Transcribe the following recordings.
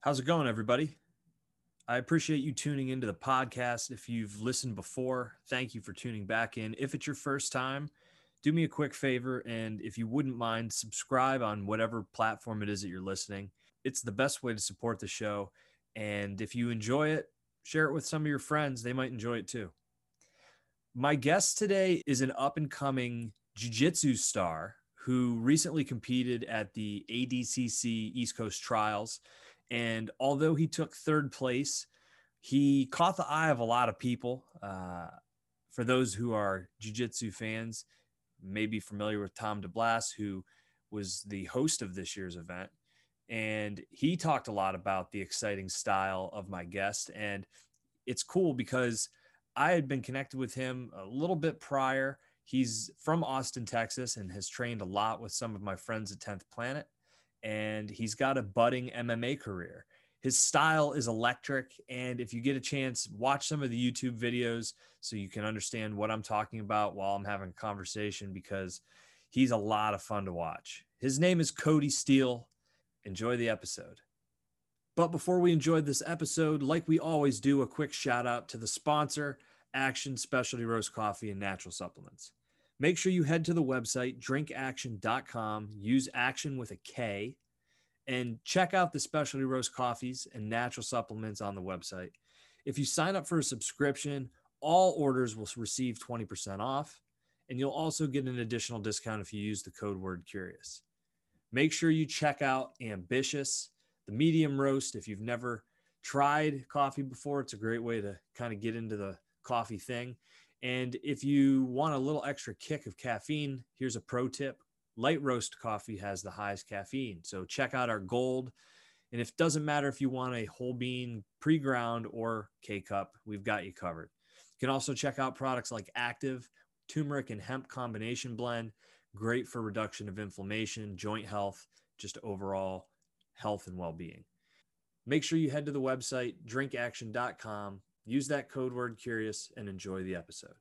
How's it going, everybody? I appreciate you tuning into the podcast. If you've listened before, thank you for tuning back in. If it's your first time, do me a quick favor. And if you wouldn't mind, subscribe on whatever platform it is that you're listening. It's the best way to support the show. And if you enjoy it, share it with some of your friends. They might enjoy it too. My guest today is an up and coming jiu jitsu star who recently competed at the ADCC East Coast Trials and although he took third place, he caught the eye of a lot of people. Uh, for those who are jiu-jitsu fans, may be familiar with Tom DeBlass, who was the host of this year's event. And he talked a lot about the exciting style of my guest. And it's cool because I had been connected with him a little bit prior. He's from Austin, Texas, and has trained a lot with some of my friends at 10th Planet and he's got a budding MMA career. His style is electric. And if you get a chance, watch some of the YouTube videos so you can understand what I'm talking about while I'm having a conversation because he's a lot of fun to watch. His name is Kody Steele. Enjoy the episode. But before we enjoy this episode, like we always do, a quick shout out to the sponsor, Aktion Specialty Roast Coffee and Natural Supplements. Make sure you head to the website, drinkaktion.com, use action with a K, and check out the specialty roast coffees and natural supplements on the website. If you sign up for a subscription, all orders will receive 20% off, and you'll also get an additional discount if you use the code word curious. Make sure you check out Ambitious, the medium roast. If you've never tried coffee before, it's a great way to kind of get into the coffee thing. And if you want a little extra kick of caffeine, here's a pro tip light roast coffee has the highest caffeine. So check out our gold. And if it doesn't matter if you want a whole bean pre ground or K cup, we've got you covered. You can also check out products like Active, turmeric and hemp combination blend, great for reduction of inflammation, joint health, just overall health and well being. Make sure you head to the website, drinkaktion.com, Use that code word curious and enjoy the episode.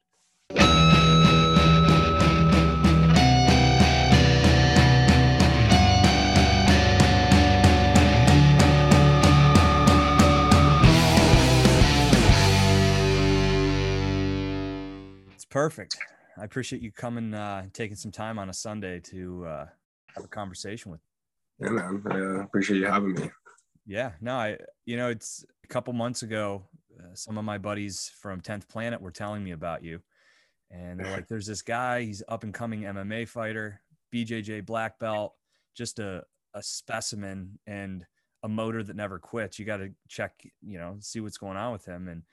It's perfect. I appreciate you coming, uh, taking some time on a Sunday to uh, have a conversation with. Yeah, man. I uh, appreciate you having me. Yeah, no, I, you know, it's a couple months ago. Uh, some of my buddies from 10th Planet were telling me about you. And they're like, there's this guy, he's up and coming MMA fighter, BJJ black belt, just a, a specimen and a motor that never quits. You got to check, you know, see what's going on with him. And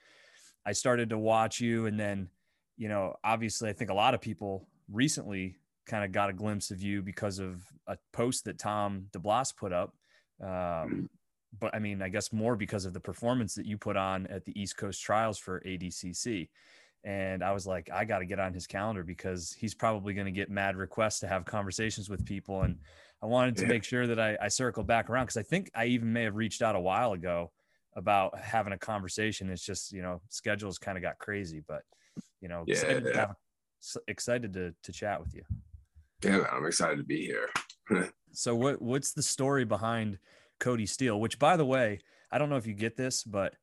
I started to watch you. And then, you know, obviously, I think a lot of people recently kind of got a glimpse of you because of a post that Tom DeBlass put up. Um, but I mean, I guess more because of the performance that you put on at the East Coast Trials for ADCC. And I was like, I got to get on his calendar because he's probably going to get mad requests to have conversations with people. And I wanted to make sure that I, I circled back around because I think I even may have reached out a while ago about having a conversation. It's just, you know, schedules kind of got crazy, but, you know, yeah, excited, yeah. To have, excited to, to chat with you. Yeah, I'm excited to be here. so what, what's the story behind Kody Steele, which by the way, I don't know if you get this, but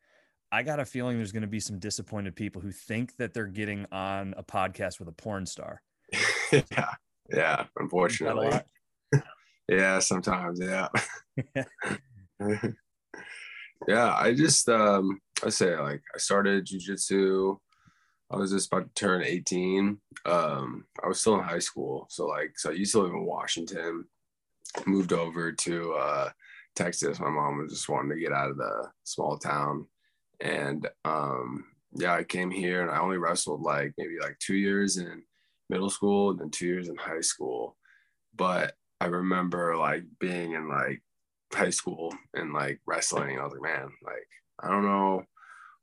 I got a feeling there's going to be some disappointed people who think that they're getting on a podcast with a porn star. yeah. Yeah. Unfortunately. yeah. Sometimes. Yeah. yeah. I just, um, I say like I started jujitsu. I was just about to turn 18. Um, I was still in high school. So like, so I used to live in Washington, moved over to, uh, Texas. My mom was just wanting to get out of the small town. And um, yeah, I came here and I only wrestled like maybe like two years in middle school and then two years in high school. But I remember like being in like high school and like wrestling. I was like, man, like, I don't know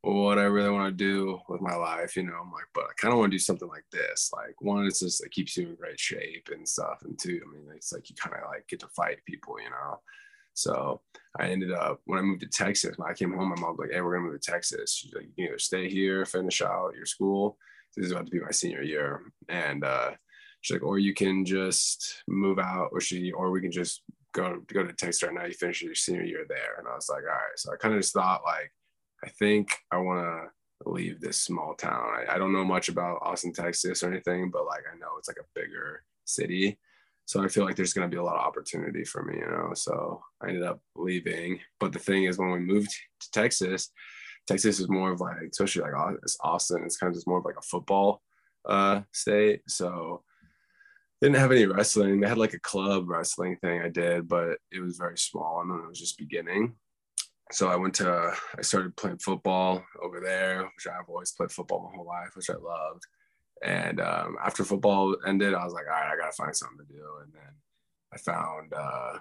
what I really want to do with my life, you know. I'm like, but I kind of want to do something like this. Like, one, it's just it keeps you in great shape and stuff. And two, I mean, it's like you kind of like get to fight people, you know. So I ended up when I moved to Texas. When I came home, my mom was like, "Hey, we're gonna move to Texas. She's like, you can either stay here, finish out your school. This is about to be my senior year, and uh, she's like, or you can just move out, or she, or we can just go go to Texas right now. You finish your senior year there." And I was like, "All right." So I kind of just thought like, I think I want to leave this small town. I, I don't know much about Austin, Texas, or anything, but like I know it's like a bigger city. So I feel like there's going to be a lot of opportunity for me, you know. So I ended up leaving. But the thing is, when we moved to Texas, Texas is more of like, especially like Austin, it's kind of just more of like a football uh, state. So didn't have any wrestling. They had like a club wrestling thing I did, but it was very small and then it was just beginning. So I went to, I started playing football over there, which I've always played football my whole life, which I loved. And um, after football ended, I was like, all right, I gotta find something to do. And then I found, uh,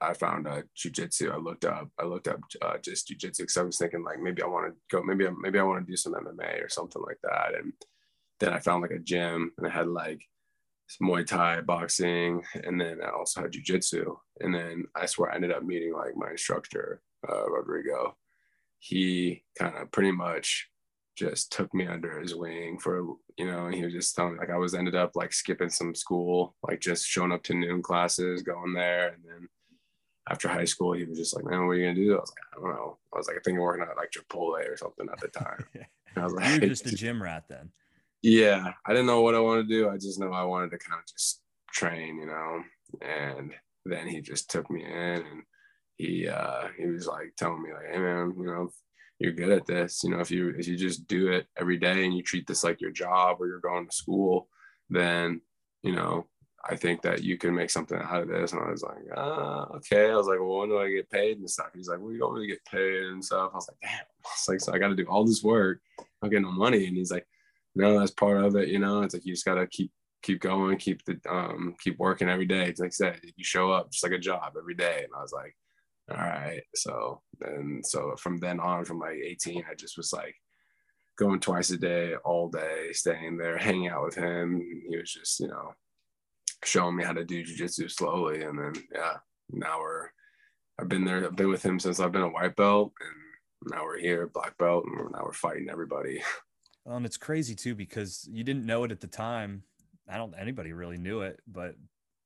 I found uh, jujitsu. I looked up, I looked up uh, just jujitsu because I was thinking like maybe I want to go, maybe maybe I want to do some MMA or something like that. And then I found like a gym and it had like Muay Thai, boxing, and then I also had jujitsu. And then I swear I ended up meeting like my instructor, uh, Rodrigo. He kind of pretty much just took me under his wing for you know and he was just telling me like i was ended up like skipping some school like just showing up to noon classes going there and then after high school he was just like man what are you gonna do? I was like i don't know. I was like i think i'm working at like chipotle or something at the time. I was like you're just a gym rat then. Yeah, I didn't know what I wanted to do. I just know I wanted to kind of just train, you know. And then he just took me in and he uh he was like telling me like, hey man, you know, you're good at this. You know, if you if you just do it every day and you treat this like your job or you're going to school, then you know, I think that you can make something out of this. And I was like, ah, okay. I was like, well, when do I get paid and stuff? He's like, well, you don't really get paid and stuff. I was like, damn. I was like, so I got to do all this work. I'm getting no money. And he's like, no, that's part of it. You know, it's like you just gotta keep keep going, keep the um keep working every day. It's like I said, you show up just like a job every day. And I was like, all right. So then so from then on, from like 18, I just was like going twice a day, all day, staying there, hanging out with him. He was just, you know, showing me how to do jujitsu slowly. And then yeah, now we're I've been there, I've been with him since I've been a white belt and now we're here, black belt, and now we're fighting everybody. And it's crazy too because you didn't know it at the time. I don't anybody really knew it, but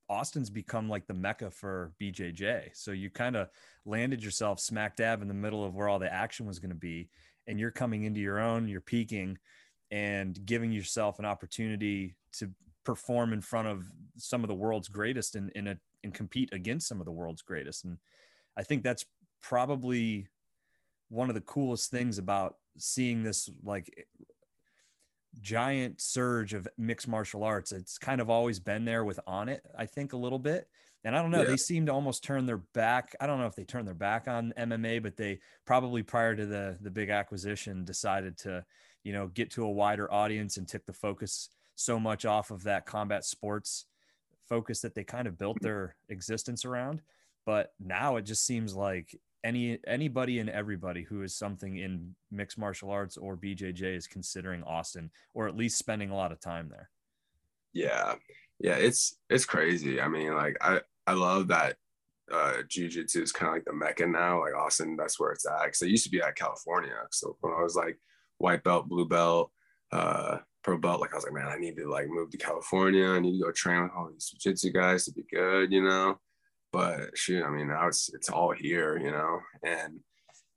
Austin's become like the mecca for BJJ. So you kind of landed yourself smack dab in the middle of where all the action was going to be, and you're coming into your own. You're peaking and giving yourself an opportunity to perform in front of some of the world's greatest and a and compete against some of the world's greatest. And I think that's probably one of the coolest things about seeing this like giant surge of mixed martial arts. It's kind of always been there with on it, I think, a little bit. And I don't know, yeah. they seem to almost turn their back. I don't know if they turned their back on MMA, but they probably prior to the the big acquisition decided to, you know, get to a wider audience and took the focus so much off of that combat sports focus that they kind of built mm-hmm. their existence around. But now it just seems like any anybody and everybody who is something in mixed martial arts or BJJ is considering Austin or at least spending a lot of time there. Yeah. Yeah, it's it's crazy. I mean, like I I love that uh jiu-jitsu is kind of like the mecca now like austin that's where it's at because it used to be at california so when i was like white belt blue belt uh pro belt like i was like man i need to like move to california i need to go train with all these jiu-jitsu guys to be good you know but shoot, I mean, now it's it's all here, you know. And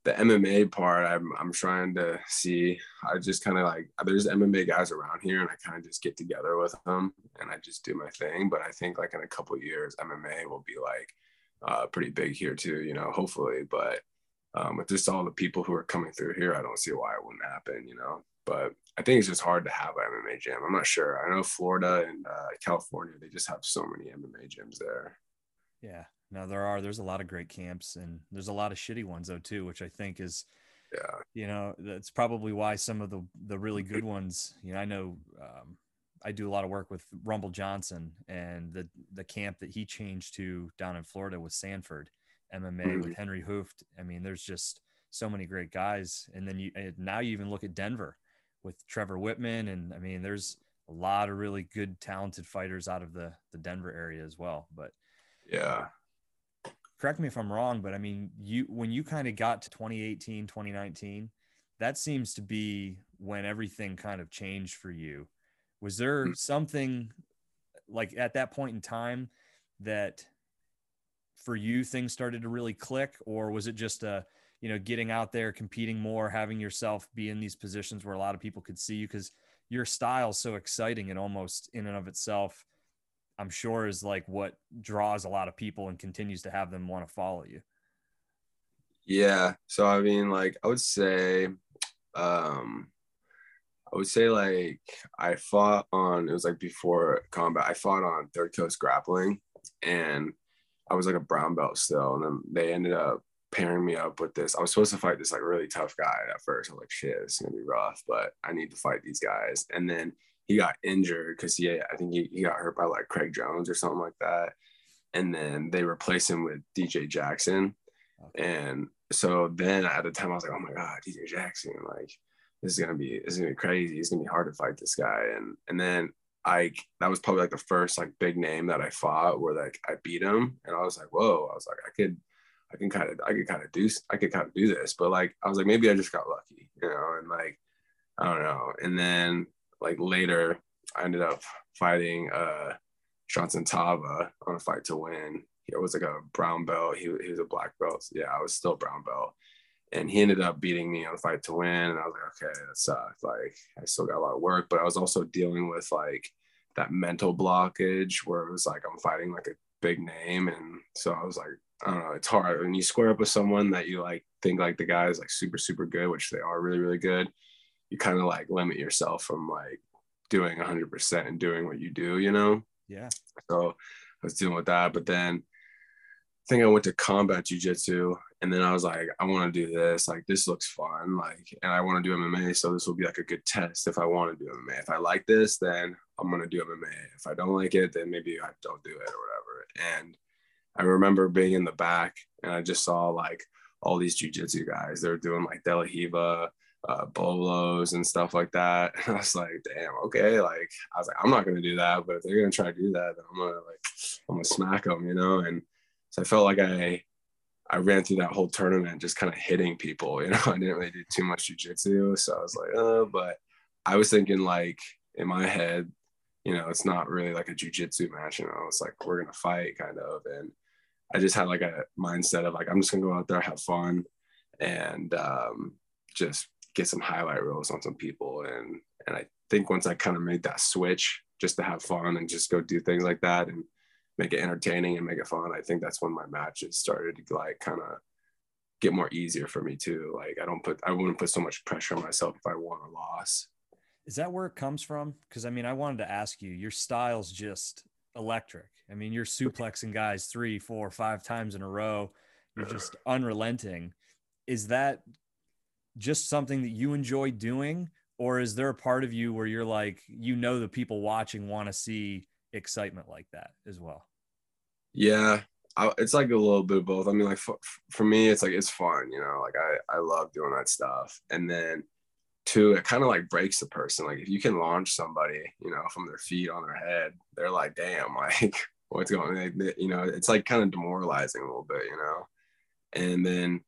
the MMA part, I'm I'm trying to see. I just kind of like there's MMA guys around here, and I kind of just get together with them, and I just do my thing. But I think like in a couple years, MMA will be like uh, pretty big here too, you know. Hopefully, but um, with just all the people who are coming through here, I don't see why it wouldn't happen, you know. But I think it's just hard to have an MMA gym. I'm not sure. I know Florida and uh, California, they just have so many MMA gyms there. Yeah, no, there are. There's a lot of great camps, and there's a lot of shitty ones though too, which I think is, yeah, you know, that's probably why some of the the really good ones. You know, I know um, I do a lot of work with Rumble Johnson, and the the camp that he changed to down in Florida was Sanford MMA mm-hmm. with Henry Hooft. I mean, there's just so many great guys, and then you and now you even look at Denver with Trevor Wittman and I mean, there's a lot of really good, talented fighters out of the the Denver area as well. But yeah. Correct me if I'm wrong, but I mean, you when you kind of got to 2018, 2019, that seems to be when everything kind of changed for you. Was there mm. something like at that point in time that for you things started to really click, or was it just a you know getting out there, competing more, having yourself be in these positions where a lot of people could see you because your style's so exciting and almost in and of itself, I'm sure is like what draws a lot of people and continues to have them want to follow you. Yeah. So I mean, like I would say, um, I would say like I fought on it was like before combat. I fought on Third Coast Grappling, and I was like a brown belt still. And then they ended up pairing me up with this. I was supposed to fight this like really tough guy at first. I was like, shit, it's gonna be rough, but I need to fight these guys. And then he got injured because he, I think he, he got hurt by like Craig Jones or something like that. And then they replaced him with DJ Jackson. Okay. And so then at the time I was like, oh my God, DJ Jackson, like this is gonna be this is gonna be crazy. It's gonna be hard to fight this guy. And and then I that was probably like the first like big name that I fought where like I beat him. And I was like, whoa, I was like, I could I can kind of I could kind of do I could kind of do this. But like I was like, maybe I just got lucky, you know, and like I don't know. And then like later I ended up fighting uh Johnson Tava on a fight to win. He was like a brown belt. He, he was a black belt. Yeah, I was still brown belt. And he ended up beating me on a fight to win. And I was like, okay, that sucked. Like I still got a lot of work, but I was also dealing with like that mental blockage where it was like I'm fighting like a big name. And so I was like, I don't know, it's hard. When you square up with someone that you like think like the guy is like super, super good, which they are really, really good, you kind of like limit yourself from like doing 100% and doing what you do, you know? Yeah. So I was dealing with that. But then I think I went to combat jujitsu and then I was like, I want to do this. Like, this looks fun. Like, and I want to do MMA. So this will be like a good test if I want to do MMA. If I like this, then I'm going to do MMA. If I don't like it, then maybe I don't do it or whatever. And I remember being in the back and I just saw like all these jujitsu guys. They were doing like De La Riva, uh, bolos and stuff like that. And I was like, damn, okay. Like, I was like, I'm not to do that. But if they're to try to do that, then I'm to like, I'm to smack them, you know? And so I felt like I, I ran through that whole tournament just kind of hitting people, you know, I didn't really do too much jujitsu. So I was like, oh, but I was thinking like in my head, you know, it's not really like a jujitsu match, you know, it's like we're gonna fight kind of. And I just had like a mindset of like, I'm just gonna go out there, have fun and um, just get some highlight reels on some people. And and I think once I kind of made that switch just to have fun and just go do things like that and make it entertaining and make it fun. I think that's when my matches started to like kind of get more easier for me too. Like I don't put I wouldn't put so much pressure on myself if I won or lost. Is that where it comes from? Because I mean, I wanted to ask you, your style's just electric. I mean, you're suplexing guys three, four, five times in a row. You're just unrelenting. Is that just something that you enjoy doing? Or is there a part of you where you're like, you know, the people watching want to see excitement like that as well? Yeah, I, it's like a little bit of both. I mean, like for, for me, it's like it's fun, you know. Like I I love doing that stuff, and then two, it kind of like breaks the person. Like if you can launch somebody, you know, from their feet on their head, they're like, damn, like what's going? on? you know, it's like kind of demoralizing a little bit, you know. And then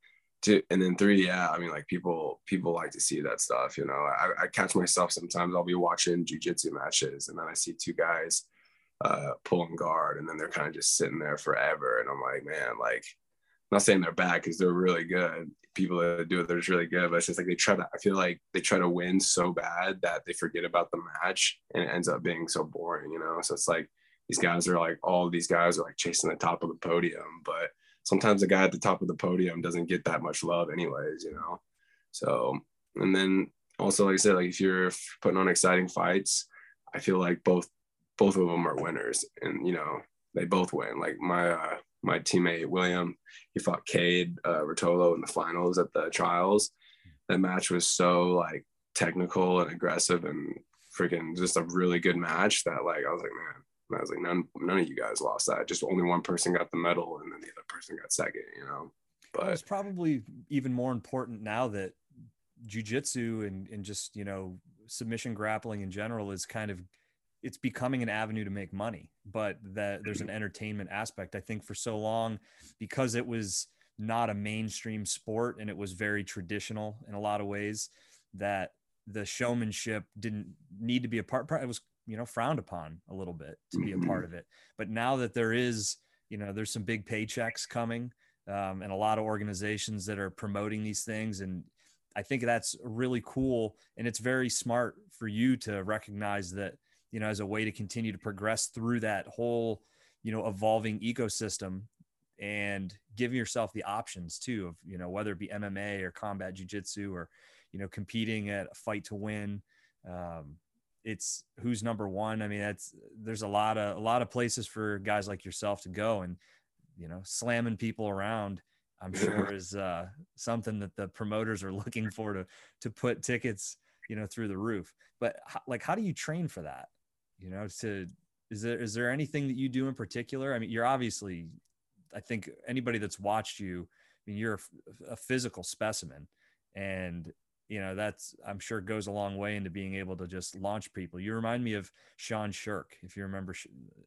and then three, yeah, I mean, like people people like to see that stuff, you know. I, I catch myself sometimes. I'll be watching jujitsu matches, and then I see two guys uh, pulling guard, and then they're kind of just sitting there forever. And I'm like, man, like, I'm not saying they're bad because they're really good. People that do it, they're just really good. But it's just like they try to. I feel like they try to win so bad that they forget about the match, and it ends up being so boring, you know. So it's like these guys are like all these guys are like chasing the top of the podium, but sometimes the guy at the top of the podium doesn't get that much love, anyways, you know. So and then also like I said, like if you're putting on exciting fights, I feel like both both of them are winners, and you know they both win. Like my uh, my teammate William, he fought Cade uh, Ruotolo in the finals at the trials. That match was so like technical and aggressive and freaking just a really good match that like I was like man, I was like none none of you guys lost that. Just only one person got the medal and then the other person got second. You know, but it's probably even more important now that jujitsu and and just you know submission grappling in general is kind of it's becoming an avenue to make money, but that there's an mm-hmm. entertainment aspect. I think for so long, because it was not a mainstream sport and it was very traditional in a lot of ways, that the showmanship didn't need to be a part. It was you know frowned upon a little bit to be a part mm-hmm. of it. But now that there is you know, there's some big paychecks coming um, and a lot of organizations that are promoting these things. And I think that's really cool. And it's very smart for you to recognize that, you know, as a way to continue to progress through that whole, you know, evolving ecosystem and giving yourself the options too of, you know, whether it be MMA or combat jujitsu or, you know, competing at a fight to win. Um, it's who's number one. I mean, that's there's a lot of a lot of places for guys like yourself to go, and you know, slamming people around. I'm sure is uh, something that the promoters are looking for to to put tickets, you know, through the roof. But like, how do you train for that? You know, to is there is there anything that you do in particular? I mean, you're obviously, I think anybody that's watched you, I mean, you're a, a physical specimen, and you know that's i'm sure goes a long way into being able to just launch people. You remind me of Sean Sherk if you remember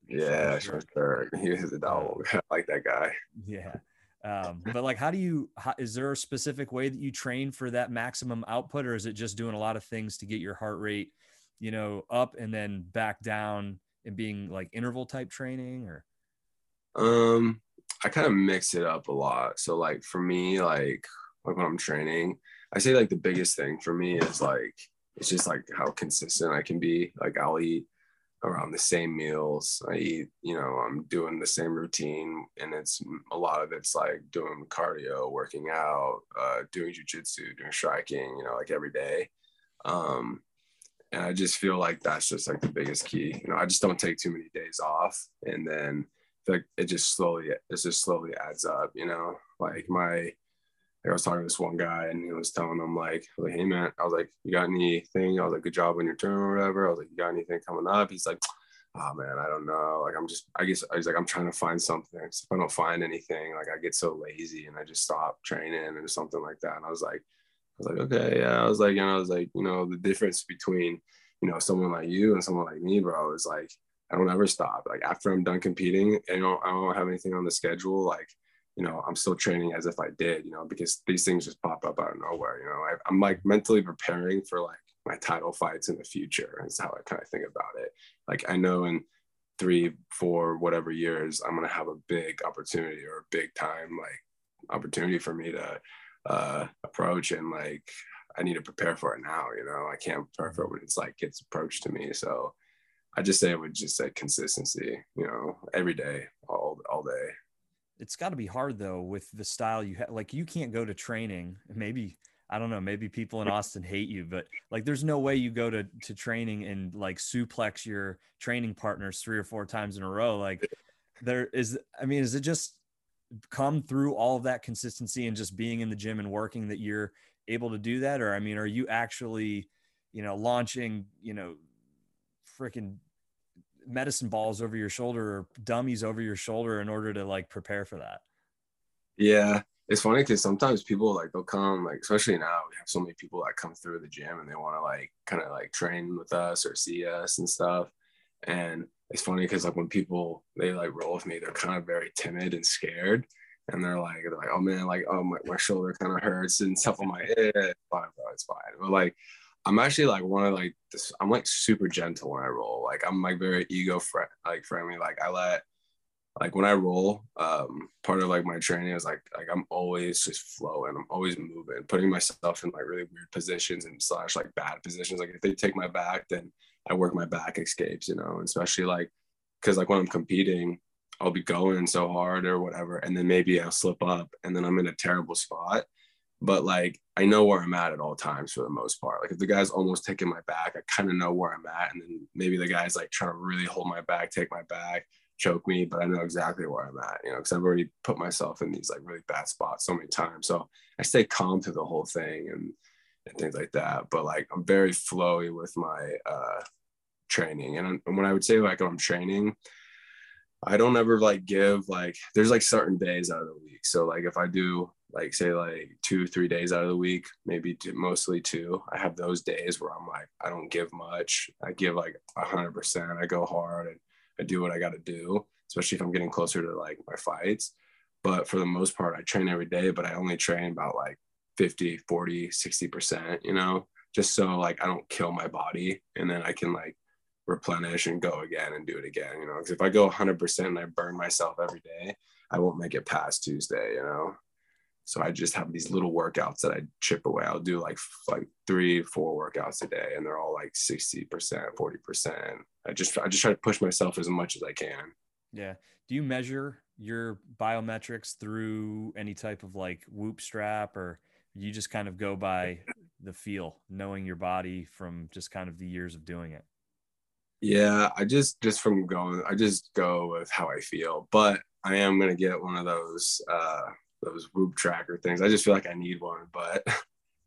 yeah Sean Sherk. He was a dog. I like that guy. Yeah. Um, but like how do you how, is there a specific way that you train for that maximum output or is it just doing a lot of things to get your heart rate you know up and then back down and being like interval type training or? Um i kind of mix it up a lot. So like for me like like when i'm training I say like the biggest thing for me is like it's just like how consistent I can be. Like I'll eat around the same meals. I eat, you know, I'm doing the same routine, and it's a lot of it's like doing cardio, working out, uh, doing jujitsu, doing striking, you know, like every day. Um, and I just feel like that's just like the biggest key. You know, I just don't take too many days off, and then like it just slowly, it just slowly adds up. You know, like my I was talking to this one guy and he was telling him like, like, hey man, I was like, you got anything? I was like, good job on your turn or whatever. I was like, you got anything coming up? He's like, oh man, I don't know. Like I'm just, I guess I was like, I'm trying to find something. So if I don't find anything, like I get so lazy and I just stop training or something like that. And I was like, I was like, okay, yeah. I was like, you know, I was like, you know, the difference between, you know, someone like you and someone like me, bro, is like, I don't ever stop. Like after I'm done competing, and I don't have anything on the schedule. Like you know, I'm still training as if I did, you know, because these things just pop up out of nowhere. You know, I, I'm like mentally preparing for like my title fights in the future. Is how I kind of think about it. Like I know in three, four, whatever years, I'm gonna have a big opportunity or a big time like opportunity for me to uh, approach, and like I need to prepare for it now. You know, I can't prepare for it when it's like gets approached to me. So I just say it would just say consistency. You know, every day, all all day it's got to be hard though with the style you have. Like you can't go to training. Maybe I don't know. Maybe people in Austin hate you, but like there's no way you go to to training and like suplex your training partners three or four times in a row. Like there is. I mean, is it just come through all of that consistency and just being in the gym and working that you're able to do that, or I mean, are you actually, you know, launching, you know, freaking medicine balls over your shoulder or dummies over your shoulder in order to like prepare for that. Yeah. It's funny because sometimes people like they'll come like especially now we have so many people that come through the gym and they want to like kind of like train with us or see us and stuff. And it's funny because like when people they like roll with me, they're kind of very timid and scared. And they're like, they're like, oh man, like, oh my, my shoulder kind of hurts and stuff on my head. It's fine, bro, it's fine. But like I'm actually like one of like this, I'm like super gentle when I roll. Like I'm like very ego friend like friendly. Like I let like when I roll, um, part of like my training is like like I'm always just flowing. I'm always moving, putting myself in like really weird positions and slash like bad positions. Like if they take my back, then I work my back escapes, you know, and especially like because like when I'm competing, I'll be going so hard or whatever, and then maybe I'll slip up and then I'm in a terrible spot but like I know where I'm at at all times for the most part. Like if the guy's almost taking my back, I kind of know where I'm at, and then maybe the guy's like trying to really hold my back, take my back, choke me, but I know exactly where I'm at, you know, because I've already put myself in these like really bad spots so many times. So I stay calm through the whole thing and and things like that. But like I'm very flowy with my uh training, and, and when I would say like I'm training. I don't ever like give like there's like certain days out of the week. So like if I do like say like two three days out of the week maybe two, mostly two i have those days where i'm like i don't give much i give like 100% i go hard and i do what i got to do especially if i'm getting closer to like my fights but for the most part i train every day but i only train about like 50 40 60% you know just so like i don't kill my body and then i can like replenish and go again and do it again. You know, because if I go 100% and I burn myself every day, I won't make it past Tuesday. You know, so I just have these little workouts that I chip away. I'll do like like three, four workouts a day, and they're all like 60%, 40%. I just I just try to push myself as much as I can. Yeah. Do you measure your biometrics through any type of like whoop strap or you just kind of go by the feel, knowing your body from just kind of the years of doing it? Yeah, I just just from going, I just go with how I feel. But I am gonna get one of those uh those whoop tracker things. I just feel like I need one, but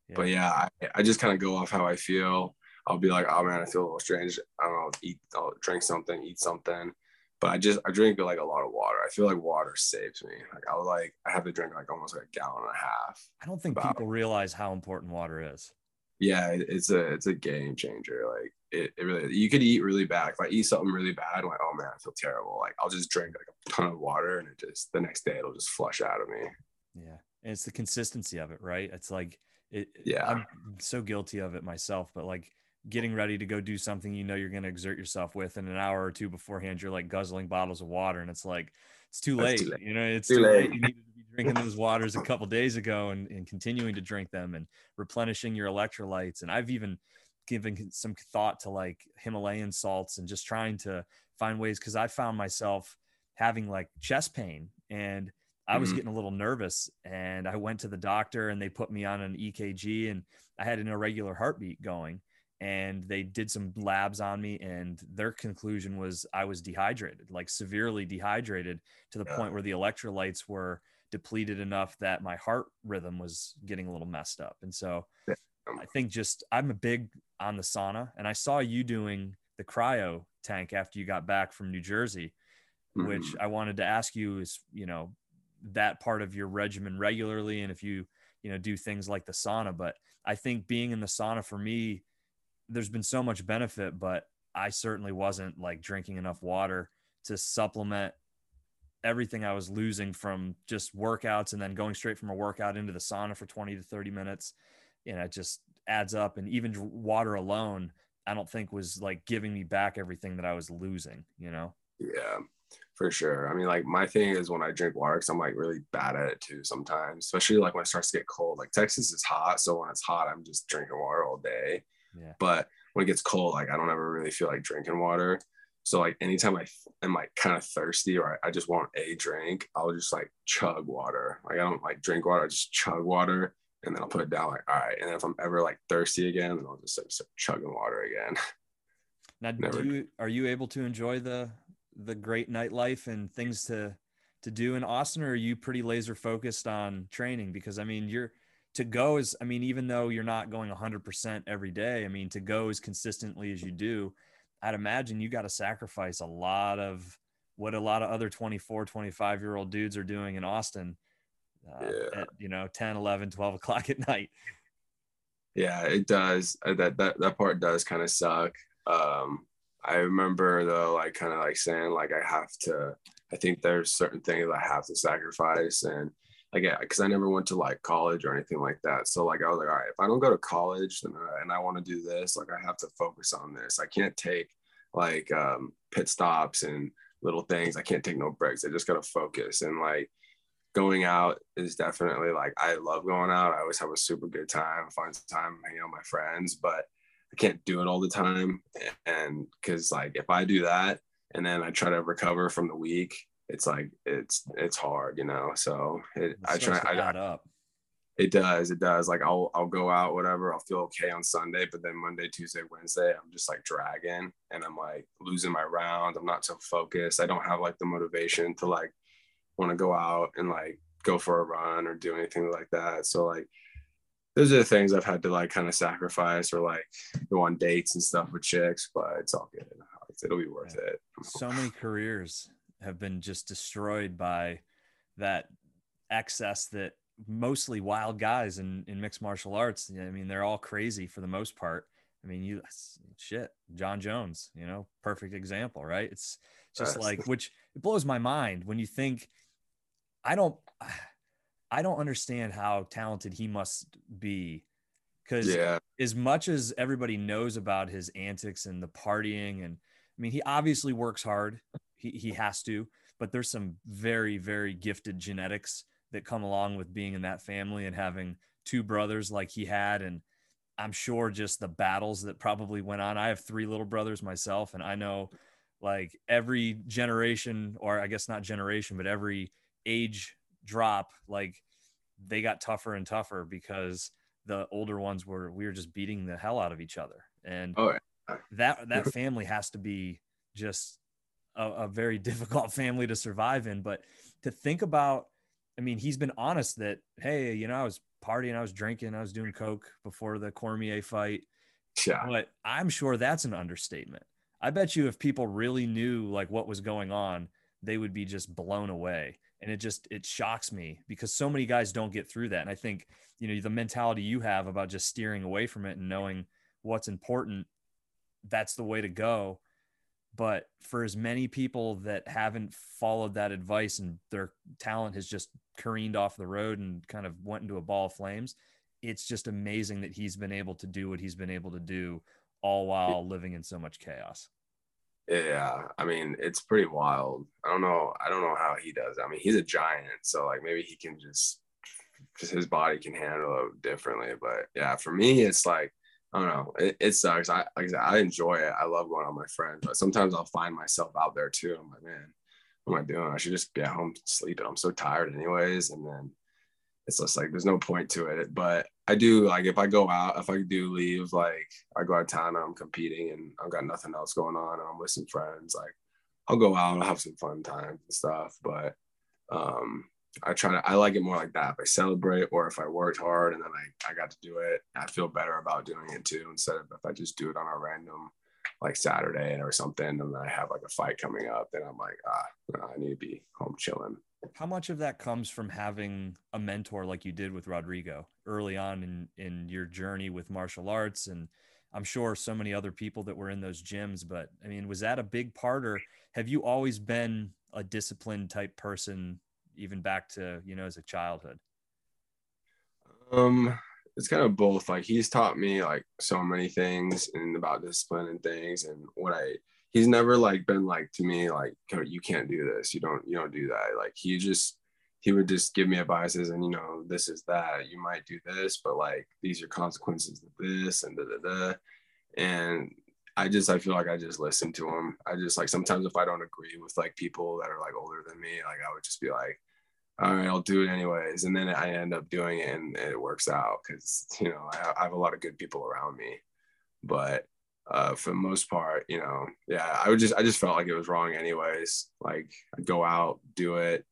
yeah. but yeah, I, I just kind of go off how I feel. I'll be like, oh man, I feel a little strange. I don't know, eat, I'll drink something, eat something. But I just I drink like a lot of water. I feel like water saves me. Like I like I have to drink like almost like a gallon and a half. I don't think about, people realize how important water is. Yeah, it's a it's a game changer. Like it, it really you could eat really bad. If I eat something really bad, I'm like, oh man, I feel terrible. Like I'll just drink like a ton of water and it just the next day it'll just flush out of me. Yeah. And it's the consistency of it, right? It's like it yeah. I'm so guilty of it myself, but like getting ready to go do something you know you're going to exert yourself with in an hour or two beforehand you're like guzzling bottles of water and it's like it's too late, too late. you know it's too, too late. late. you needed to drinking those waters a couple days ago and, and continuing to drink them and replenishing your electrolytes and i've even given some thought to like himalayan salts and just trying to find ways because i found myself having like chest pain and I was mm-hmm. getting a little nervous and I went to the doctor and they put me on an EKG and I had an irregular heartbeat going and they did some labs on me and their conclusion was i was dehydrated like severely dehydrated to the yeah. point where the electrolytes were depleted enough that my heart rhythm was getting a little messed up and so i think just i'm a big on the sauna and i saw you doing the cryo tank after you got back from new jersey mm-hmm. which i wanted to ask you is you know that part of your regimen regularly and if you you know do things like the sauna but i think being in the sauna for me there's been so much benefit, but I certainly wasn't like drinking enough water to supplement everything I was losing from just workouts and then going straight from a workout into the sauna for 20 to 30 minutes. You know, it just adds up. And even water alone, I don't think was like giving me back everything that I was losing, you know? Yeah, for sure. I mean, like my thing is when I drink water, because I'm like really bad at it too sometimes, especially like when it starts to get cold. Like Texas is hot. So when it's hot, I'm just drinking water all day. Yeah. But when it gets cold, like I don't ever really feel like drinking water. So like anytime I am like kind of thirsty or I, I just want a drink, I'll just like chug water. Like I don't like drink water, I just chug water and then I'll put it down like all right. And then if I'm ever like thirsty again, then I'll just like start chugging water again. Now do you are you able to enjoy the the great nightlife and things to to do in Austin or are you pretty laser focused on training? Because I mean you're to go is i mean even though you're not going 100% every day i mean to go as consistently as you do i'd imagine you got to sacrifice a lot of what a lot of other 24 25 year old dudes are doing in austin uh, yeah. at you know 10 11 12 o'clock at night. Yeah it does. Uh, that that, that part does kind of suck. Um i remember though like kind of like saying like i have to i think there's certain things i have to sacrifice and like yeah, because I never went to like college or anything like that. So like I was like, all right, if I don't go to college uh, and I want to do this, like I have to focus on this. I can't take like um, pit stops and little things. I can't take no breaks. I just gotta focus and like going out is definitely like I love going out. I always have a super good time, fun time hanging out with my friends, but I can't do it all the time. And because like if I do that and then I try to recover from the week it's like it's it's hard, you know. So it, I try. I got up. It does. It does. Like I'll I'll go out, whatever. I'll feel okay on Sunday, but then Monday, Tuesday, Wednesday, I'm just like dragging, and I'm like losing my round. I'm not so focused. I don't have like the motivation to like want to go out and like go for a run or do anything like that. So like those are the things I've had to like kind of sacrifice or like go on dates and stuff with chicks, but it's all good. It'll be worth yeah. it. So many careers have been just destroyed by that excess that mostly wild guys in, in mixed martial arts. I mean, they're all crazy for the most part. I mean, you shit, Jon Jones, you know, perfect example, right? It's just like, which it blows my mind when you think, I don't, I don't understand how talented he must be. Cause yeah. as much as everybody knows about his antics and the partying and I mean, he obviously works hard. He he has to, but there's some very very gifted genetics that come along with being in that family and having two brothers like he had and I'm sure just the battles that probably went on. I have three little brothers myself, and I know like every generation, or I guess not generation, but every age drop, like they got tougher and tougher because the older ones were we were just beating the hell out of each other. And oh, yeah. that that family has to be just a, a very difficult family to survive in. But to think about, I mean, he's been honest that, hey, you know, I was partying, I was drinking, I was doing coke before the Cormier fight. Yeah. But I'm sure that's an understatement. I bet you if people really knew like what was going on, they would be just blown away. And it just it shocks me because so many guys don't get through that. And I think, you know, the mentality you have about just steering away from it and knowing what's important, that's the way to go. But for as many people that haven't followed that advice and their talent has just careened off the road and kind of went into a ball of flames, it's just amazing that he's been able to do what he's been able to do all while living in so much chaos. Yeah, I mean, it's pretty wild. I don't know. I don't know how he does. I mean, he's a giant, so like maybe he can just just his body can handle it differently. But yeah, for me, it's like I don't know. It, it sucks. I like I, said, I enjoy it. I love going out with my friends, but sometimes I'll find myself out there too. I'm like, man, what am I doing? I should just be at home sleeping. I'm so tired anyways. And then it's just like there's no point to it. But I do like if I go out, if I do leave, like I go out of town and I'm competing and I've got nothing else going on and I'm with some friends, like I'll go out, I'll have some fun times and stuff. But um I try to I like it more like that. If I celebrate or if I worked hard and then I, I got to do it, I feel better about doing it too instead of if I just do it on a random like Saturday or something and I have like a fight coming up, then I'm like, ah, I need to be home chilling. How much of that comes from having a mentor like you did with Rodrigo early on in in your journey with martial arts and I'm sure so many other people that were in those gyms, but I mean, was that a big part or have you always been a disciplined type person even back to, you know, as a childhood? Um it's kind of both. Like he's taught me like so many things and about discipline and things and what I he's never like been like to me like you can't do this. You don't you don't do that. Like he just he would just give me advices and you know this is that. You might do this but like these are consequences of this and da da da. And I just I feel like I just listen to him. I just like sometimes if I don't agree with like people that are like older than me like I would just be like all right, I'll do it anyways. And then I end up doing it and, it works out because, you know, I, have a lot of good people around me. But uh, for the most part, you know, yeah, I would just, I just felt like it was wrong anyways. Like I'd go out, do it,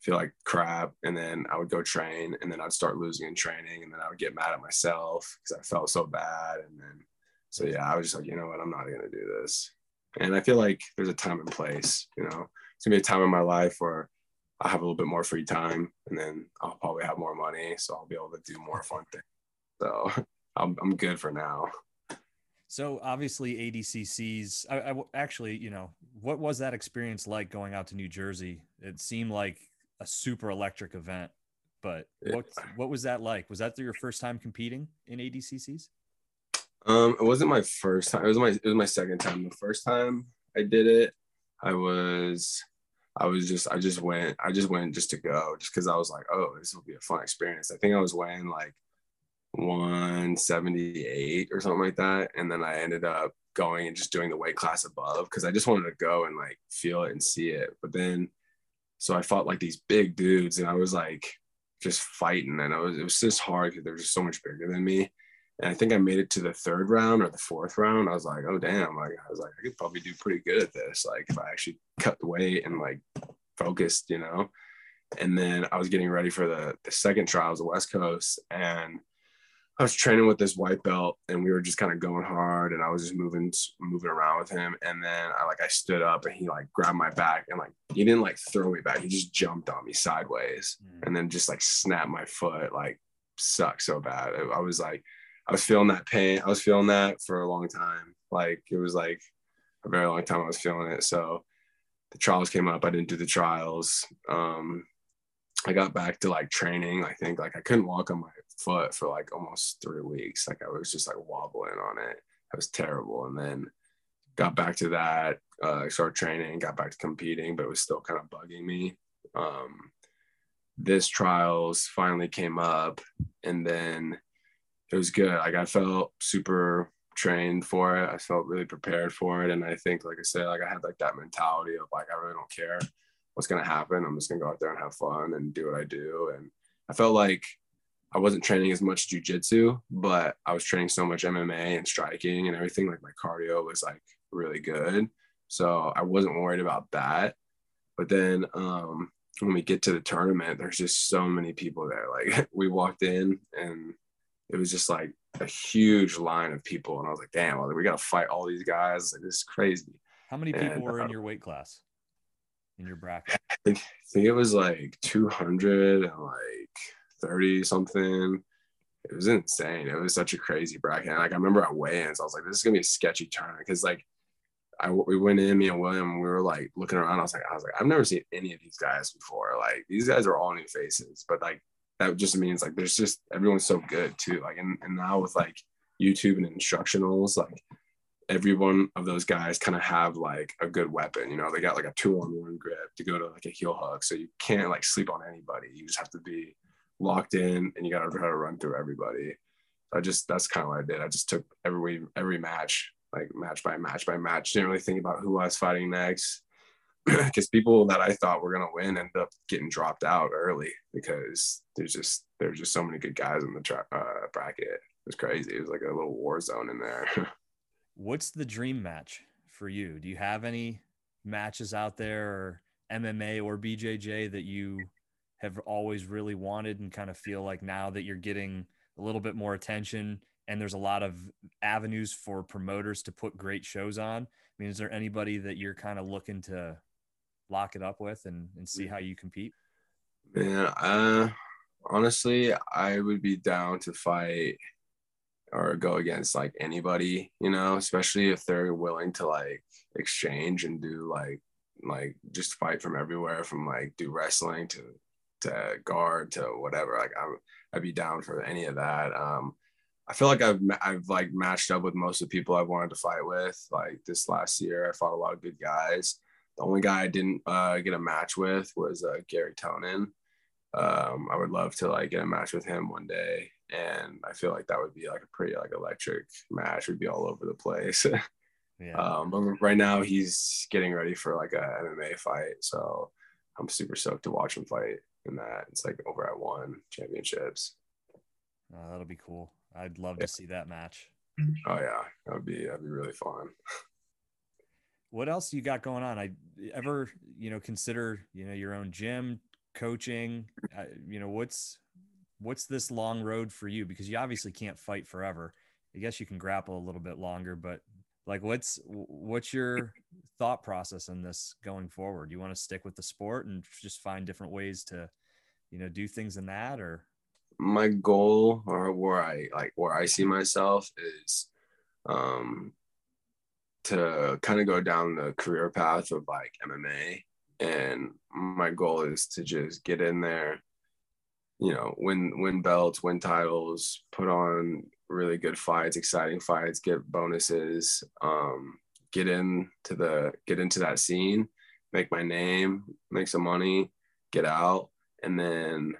feel like crap. And then I would go train and then I'd start losing in training. And then I would get mad at myself because I felt so bad. And then, so yeah, I was just like, you know what, I'm not going to do this. And I feel like there's a time and place, you know, it's gonna be a time in my life where I have a little bit more free time, and then I'll probably have more money, so I'll be able to do more fun things. So I'm I'm good for now. So obviously ADCC's. I, I actually, you know, what was that experience like going out to New Jersey? It seemed like a super electric event, but what what was that like? Was that your first time competing in ADCC's? Um, it wasn't my first time. It was my it was my second time. The first time I did it, I was I was just I just went I just went just to go just because I was like oh this will be a fun experience. I think I was weighing like 178 or something like that, and then I ended up going and just doing the weight class above because I just wanted to go and like feel it and see it. But then so I fought like these big dudes and I was like just fighting and I was it was just hard because they were just so much bigger than me. And I think I made it to the third round or the fourth round. I was like, oh damn! Like I was like, I could probably do pretty good at this. Like if I actually cut the weight and like focused, you know. And then I was getting ready for the the second trials, the West Coast, and I was training with this white belt, and we were just kind of going hard, and I was just moving moving around with him. And then I like I stood up, and he like grabbed my back, and like he didn't like throw me back, he just jumped on me sideways, mm. and then just like snapped my foot, like sucked so bad. I was like I was feeling that pain. I was feeling that for a long time. Like it was like a very long time I was feeling it. So the trials came up. I didn't do the trials. Um, I got back to like training. I think like I couldn't walk on my foot for like almost three weeks. Like I was just like wobbling on it. It was terrible. And then got back to that, uh, started training, got back to competing, but it was still kind of bugging me. Um, this trials finally came up, and then it was good. Like I felt super trained for it. I felt really prepared for it, and I think, like I said, like I had like that mentality of like I really don't care what's gonna happen. I'm just gonna go out there and have fun and do what I do. And I felt like I wasn't training as much jujitsu, but I was training so much MMA and striking and everything. Like my cardio was like really good. So I wasn't worried about that. But then um, when we get to the tournament, there's just so many people there. Like we walked in and it was just like a huge line of people. And I was like, damn, well, we got to fight all these guys. Like, this is crazy. How many people and, were in uh, your weight class? In your bracket? I think, I think it was like 200 and like 30 something. It was insane. It was such a crazy bracket. And like I remember at weigh-ins, I was like, this is gonna be a sketchy tournament because like I we went in, me and William, we were like looking around. I was like, I was like, I've never seen any of these guys before. Like these guys are all new faces, but like that just means like there's just everyone's so good too. Like and, and now with like YouTube and instructionals, like every one of those guys kind of have like a good weapon. You know, they got like a two on one grip to go to like a heel hook. So you can't like sleep on anybody. You just have to be locked in and you got to know how to run through everybody. So I just that's kind of what I did. I just took every every match, like match by match by match. Didn't really think about who I was fighting next, because people that I thought were gonna win end up getting dropped out early because there's just there's just so many good guys in the tra- uh, bracket. It was crazy. It was like a little war zone in there. What's the dream match for you? Do you have any matches out there, or MMA or BJJ that you have always really wanted and kind of feel like now that you're getting a little bit more attention and there's a lot of avenues for promoters to put great shows on. I mean, is there anybody that you're kind of looking to lock it up with and, and see how you compete? Man, uh, honestly, I would be down to fight or go against like anybody, you know, especially if they're willing to like exchange and do like like just fight from everywhere from like do wrestling to to guard to whatever. Like I'm, I'd be down for any of that. Um, I feel like I've I've like matched up with most of the people I wanted to fight with. Like this last year, I fought a lot of good guys. The only guy I didn't uh, get a match with was uh, Garry Tonon. Um, I would love to like get a match with him one day, and I feel like that would be like a pretty like electric match. We'd be all over the place. yeah. Um, but right now he's getting ready for like a MMA fight, so I'm super stoked to watch him fight in that. It's like over at one championships. Oh, that'll be cool. I'd love yeah. to see that match. Oh yeah, that would be that'd be really fun. what else you got going on? I ever you know consider you know your own gym, coaching. Uh, you know what's what's this long road for you? Because you obviously can't fight forever. I guess you can grapple a little bit longer, but like what's what's your thought process in this going forward you want to stick with the sport and just find different ways to you know do things in that or my goal or where i like where i see myself is um to kind of go down the career path of like mma and my goal is to just get in there you know win win belts win titles put on really good fights, exciting fights, get bonuses, um, get into the get into that scene, make my name, make some money, get out, and then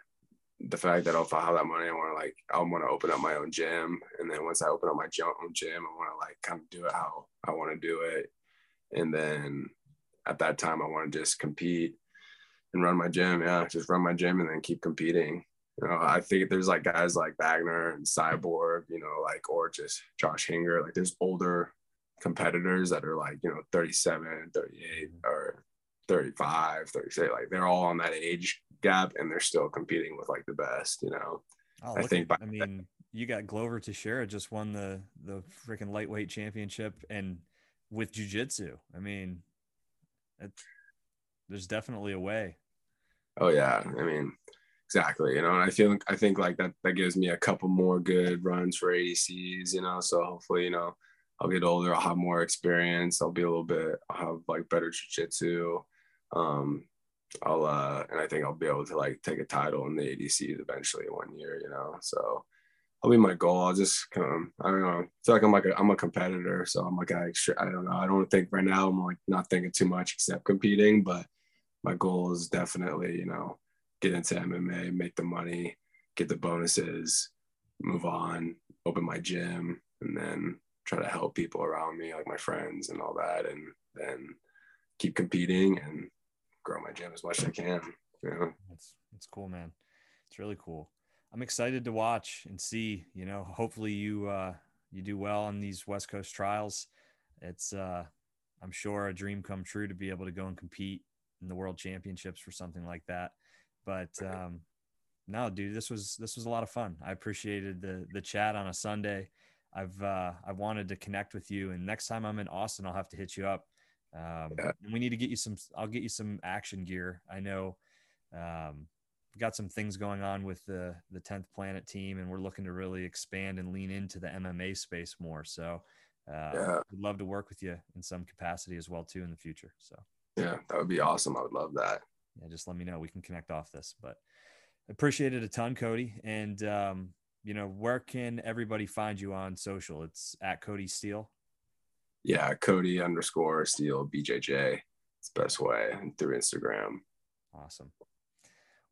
the fact that if I have that money, I want to like I want to open up my own gym, and then once I open up my own gym, I want to like kind of do it how I want to do it, and then at that time I want to just compete and run my gym, yeah, just run my gym and then keep competing. You know, I think there's like guys like Wagner and Cyborg, you know, like or just Josh Hinger. Like there's older competitors that are like, you know, 37, 38 or 35, 36. Like they're all on that age gap and they're still competing with like the best, you know. Oh, I think at, I mean, you got Glover Teixeira just won the the freaking lightweight championship and with jiu-jitsu. I mean, there's definitely a way. Oh yeah. I mean, Exactly, you know, and I feel I think like that that gives me a couple more good runs for ADCCs, you know. So hopefully, you know, I'll get older, I'll have more experience, I'll be a little bit, I'll have like better jiu-jitsu. Um, I'll uh and I think I'll be able to like take a title in the ADCCs eventually one year, you know. So I'll be my goal. I'll just come. I don't know. I feel like I'm like a, I'm a competitor, so I'm like I, I don't know. I don't think right now I'm like not thinking too much except competing, but my goal is definitely you know get into MMA, make the money, get the bonuses, move on, open my gym, and then try to help people around me, like my friends and all that, and then keep competing and grow my gym as much as I can. You know? That's that's cool, man. It's really cool. I'm excited to watch and see. You know, hopefully you uh, you do well on these West Coast trials. It's uh, I'm sure a dream come true to be able to go and compete in the World Championships for something like that. But um, no, dude, this was this was a lot of fun. I appreciated the the chat on a Sunday. I've uh, I wanted to connect with you, and next time I'm in Austin, I'll have to hit you up. Um, yeah. And we need to get you some. I'll get you some Aktion gear. I know um, got some things going on with the the 10th planet team and we're looking to really expand and lean into the mma space more so uh, yeah. would love to work with you in some capacity as well too in the future so yeah that would be awesome i would love that yeah just let me know we can connect off this but appreciate it a ton Kody and um, you know where can everybody find you on social it's at Kody Steele yeah Kody underscore Steele bjj it's best way through instagram awesome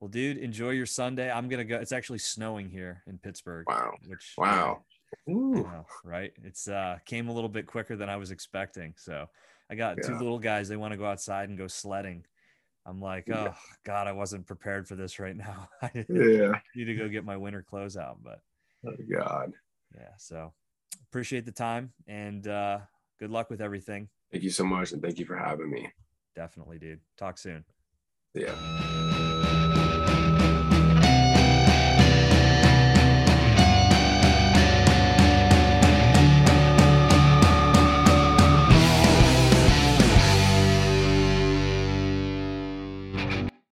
well, dude, enjoy your Sunday. I'm gonna go. It's actually snowing here in Pittsburgh. Wow. Which wow. Know, right? It's uh came a little bit quicker than I was expecting. So I got yeah. two little guys. They want to go outside and go sledding. I'm like, oh yeah. God, I wasn't prepared for this right now. I yeah. need to go get my winter clothes out. But oh God. Yeah. So appreciate the time and uh good luck with everything. Thank you so much and thank you for having me. Definitely, dude. Talk soon. Yeah.